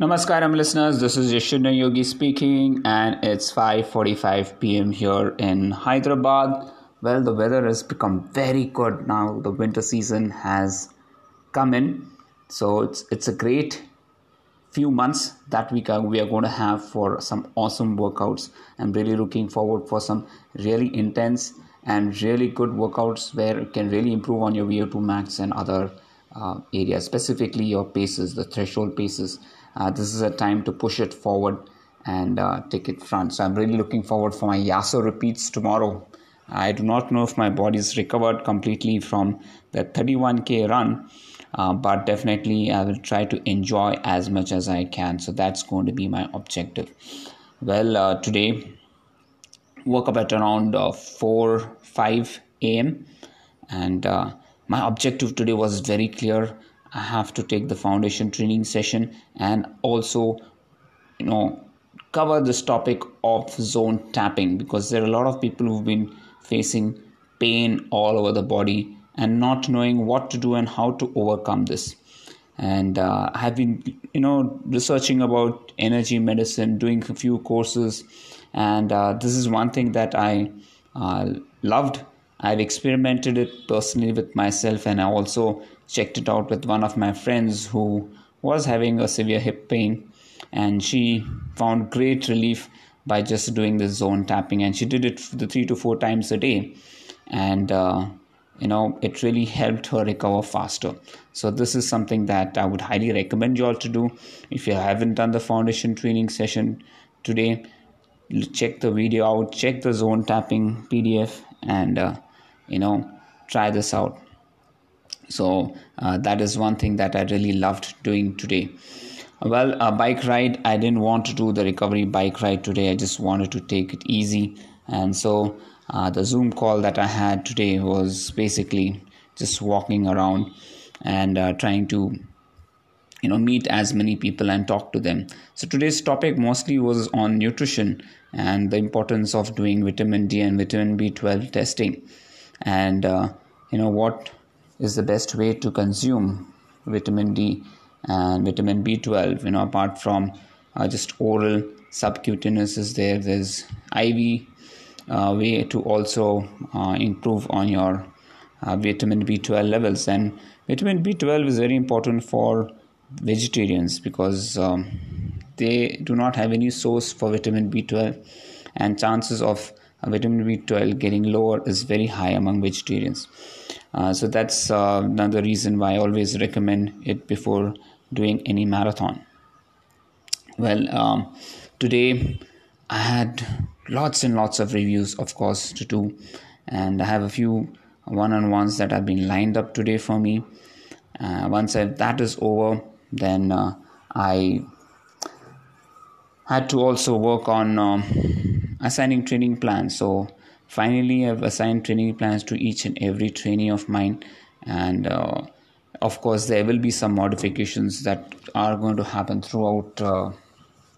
Namaskaram listeners, this is Yashuna Yogi speaking and it's 5:45 p.m. here in Hyderabad. Well, the weather has become very good now. The winter season has come in. So it's it's a great few months that we can, we are going to have for some awesome workouts. I'm really looking forward for some really intense and really good workouts where it can really improve on your VO2 max and other uh, areas, specifically your paces, the threshold paces uh, this is a time to push it forward and uh, take it front. So I'm really looking forward for my Yasso repeats tomorrow. I do not know if my body is recovered completely from the 31k run, uh, but definitely I will try to enjoy as much as I can. So that's going to be my objective. Well, uh, today woke up at around uh, 4 5 a.m. and uh, my objective today was very clear I have to take the foundation training session and also, you know, cover this topic of zone tapping because there are a lot of people who've been facing pain all over the body and not knowing what to do and how to overcome this. And uh, I have been, you know, researching about energy medicine, doing a few courses, and uh, this is one thing that I uh, loved. I've experimented it personally with myself, and I also checked it out with one of my friends who was having a severe hip pain and she found great relief by just doing the zone tapping and she did it the three to four times a day. And uh, you know it really helped her recover faster. So this is something that i would highly recommend you all to do. If you haven't done the foundation training session today check the video out check the zone tapping pdf and uh, you know try this out so uh, that is one thing that i really loved doing today. Well a bike ride i didn't want to do the recovery bike ride today. I just wanted to take it easy. And so uh, the zoom call that i had today was basically just walking around and uh, trying to you know meet as many people and talk to them. So today's topic mostly was on nutrition and the importance of doing vitamin d and vitamin b12 testing. And uh, you know what is the best way to consume vitamin D and vitamin B12. You know, apart from uh, just oral subcutaneous is there. There's IV uh, way to also uh, improve on your uh, vitamin B12 levels. And vitamin B12 is very important for vegetarians because um, they do not have any source for vitamin B12, and chances of vitamin B12 getting lower is very high among vegetarians. Uh, so that's uh, another reason why I always recommend it before doing any marathon. Well, um, today I had lots and lots of reviews, of course, to do, and I have a few one-on-ones that have been lined up today for me. Uh, once I, that is over, then uh, I had to also work on um, assigning training plans. So finally i've assigned training plans to each and every trainee of mine. And uh, of course there will be some modifications that are going to happen throughout uh,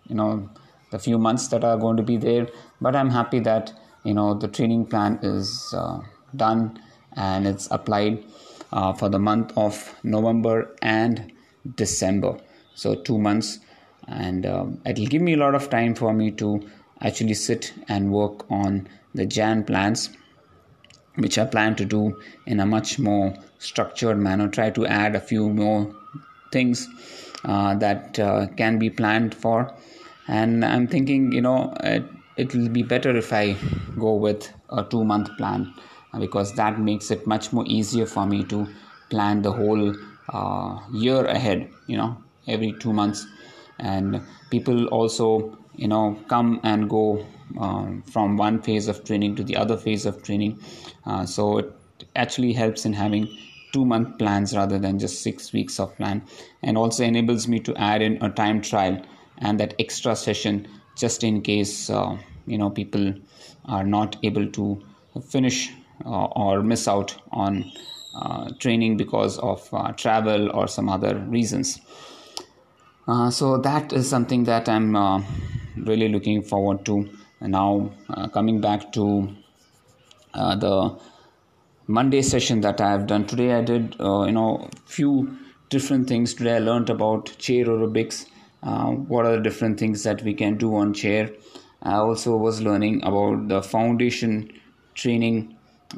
you know the few months that are going to be there. But i'm happy that you know the training plan is uh, done and it's applied uh, for the month of november and december. So two months. And um, it'll give me a lot of time for me to actually sit and work on the Jan plans, which I plan to do in a much more structured manner. Try to add a few more things uh, that uh, can be planned for. And I'm thinking, you know, it, it will be better if I go with a two month plan because that makes it much more easier for me to plan the whole uh, year ahead, you know, every two months. And people also, you know, come and go um, from one phase of training to the other phase of training. Uh, so it actually helps in having two month plans rather than just six weeks of plan and also enables me to add in a time trial and that extra session just in case uh, you know people are not able to finish uh, or miss out on uh, training because of uh, travel or some other reasons uh, so that is something that i'm really looking forward to. And now uh, coming back to uh, the monday session that i have done. Today i did uh, you know few different things. Today i learned about chair aerobics uh, what are the different things that we can do on chair. I also was learning about the foundation training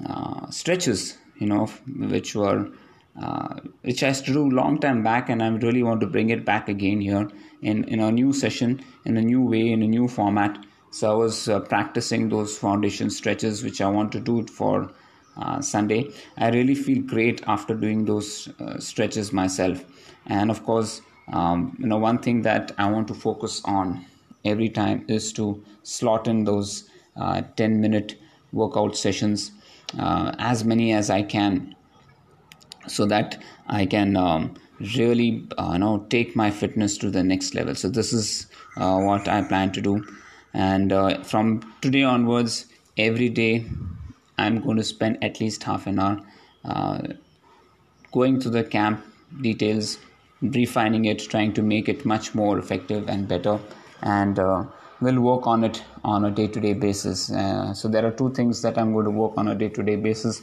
uh, stretches, you know, which were uh, which I do long time back, and I really want to bring it back again here in in a new session, in a new way, in a new format. So I was uh, practicing those foundation stretches, which I want to do for uh, Sunday. I really feel great after doing those uh, stretches myself, and of course, um, you know, one thing that I want to focus on every time is to slot in those uh, 10 minute workout sessions uh, as many as I can so that I can um, really uh, know take my fitness to the next level. So this is uh, what I plan to do. And uh, from today onwards every day I'm going to spend at least half an hour uh, going to the camp details refining it trying to make it much more effective and better. And uh, we'll work on it on a day-to-day basis. Uh, so there are two things that i'm going to work on a day-to-day basis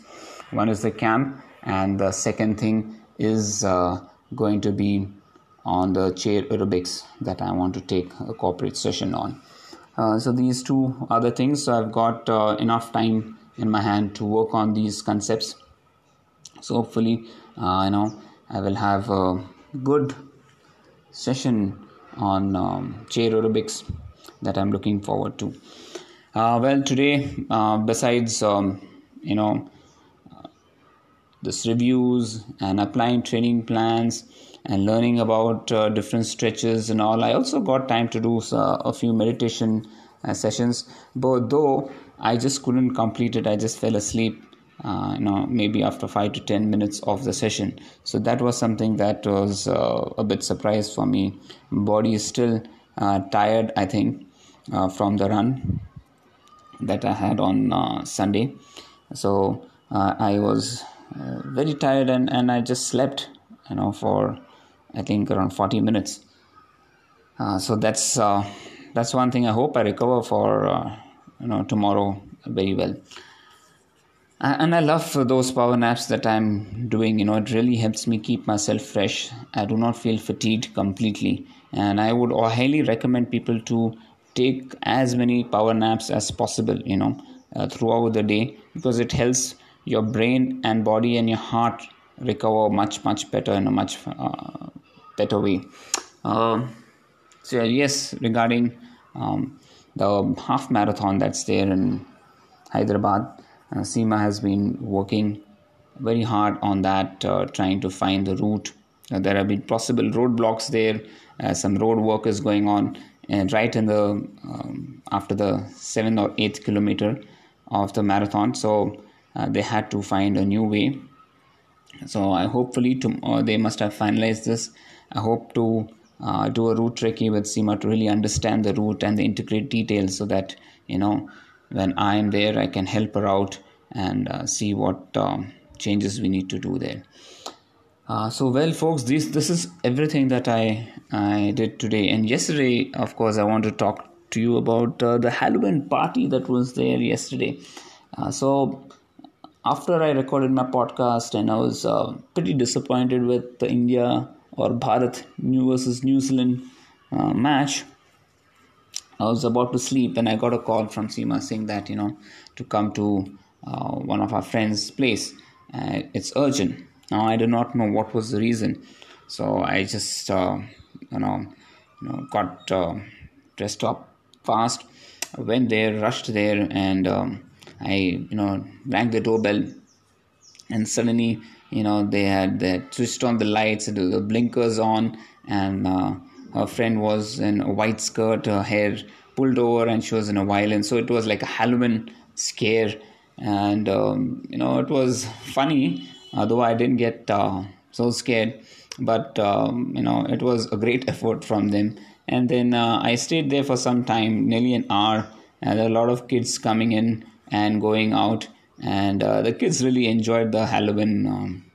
one is the camp and the second thing is uh, going to be on the chair aerobics that i want to take a corporate session on uh, so these two other things so i've got uh, enough time in my hand to work on these concepts so hopefully uh, you know i will have a good session on um, chair aerobics that I'm looking forward to. Uh, well, today, uh, besides um, you know this reviews and applying training plans and learning about uh, different stretches and all, I also got time to do uh, a few meditation uh, sessions. But though I just couldn't complete it, I just fell asleep uh, you know maybe after five to ten minutes of the session. So that was something that was uh, a bit surprise for me. Body is still uh, tired i think uh, from the run that i had on sunday. So i was Uh, very tired and, and i just slept you know for i think around 40 minutes. Uh, so that's uh, that's one thing i hope i recover for you know tomorrow very well. And i love those power naps that i'm doing you know it really helps me keep myself fresh. I do not feel fatigued completely. And i would highly recommend people to take as many power naps as possible you know uh, throughout the day because it helps your brain and body and your heart recover much much better in a much uh, better way uh, so yes regarding um, the half marathon that's there in hyderabad uh, Seema has been working very hard on that, uh, trying to find the route. Uh, there have been possible roadblocks there, uh, some road work is going on, and right in the um, after the seventh or eighth kilometer of the marathon, so uh, they had to find a new way. So I hopefully to, uh, they must have finalized this. I hope to do a route recce with Seema to really understand the route and the integrate details so that you know when I am there, I can help her out and uh, see what um, changes we need to do there. Uh, so well, folks, this this is everything that I I did today. And yesterday, of course, I want to talk to you about uh, the Halloween party that was there yesterday. Uh, so after I recorded my podcast, and I was uh, pretty disappointed with the India or Bharat New versus New Zealand uh, match. I was about to sleep and I got a call from Seema saying that, you know, to come to uh, one of our friends' place. Uh, it's urgent. Now, I do not know what was the reason. So I just, uh, you, know, you know, got uh, dressed up fast, went there, rushed there, and um, I, you know, rang the doorbell. And suddenly, you know, they had they switched on the lights, the blinkers on, and uh, her friend was in a white skirt, her hair pulled over, and she was in a violin. So it was like a Halloween scare, and um, you know it was funny, although I didn't get uh, so scared. But um, you know it was a great effort from them. And then uh, I stayed there for some time, nearly an hour, and a lot of kids coming in and going out, and uh, the kids really enjoyed the Halloween, um,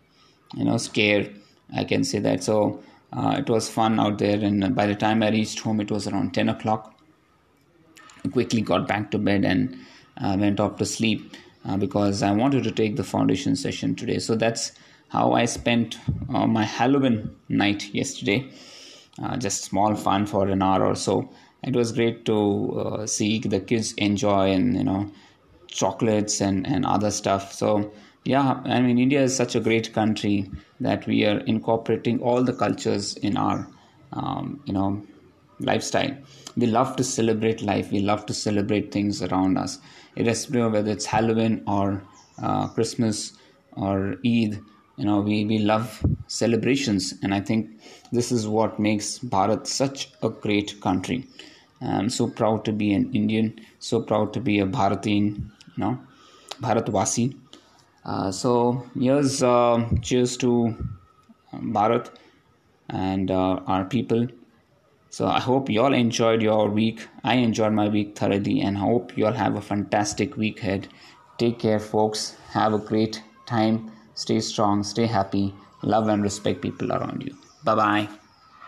you know, scare. I can say that. So uh, it was fun out there, and by the time I reached home, it was around 10 o'clock. I quickly got back to bed and uh, went off to sleep uh, because I wanted to take the foundation session today. So that's how I spent uh, my Halloween night yesterday. uh, just small fun for an hour or so. It was great to uh, see the kids enjoy and you know chocolates and and other stuff. So yeah, I mean India is such a great country that we are incorporating all the cultures in our um, you know lifestyle. We love to celebrate life. We love to celebrate things around us, irrespective of whether it's Halloween or uh, Christmas or Eid you know we, we love celebrations and i think this is what makes bharat such a great country i'm so proud to be an indian so proud to be a bharatian you know uh, so here's uh, cheers to bharat and uh, our people. So i hope you all enjoyed your week. I enjoyed my week thoroughly and hope you all have a fantastic week ahead. Take care folks. Have a great time. Stay strong, stay happy, love and respect people around you. Bye bye.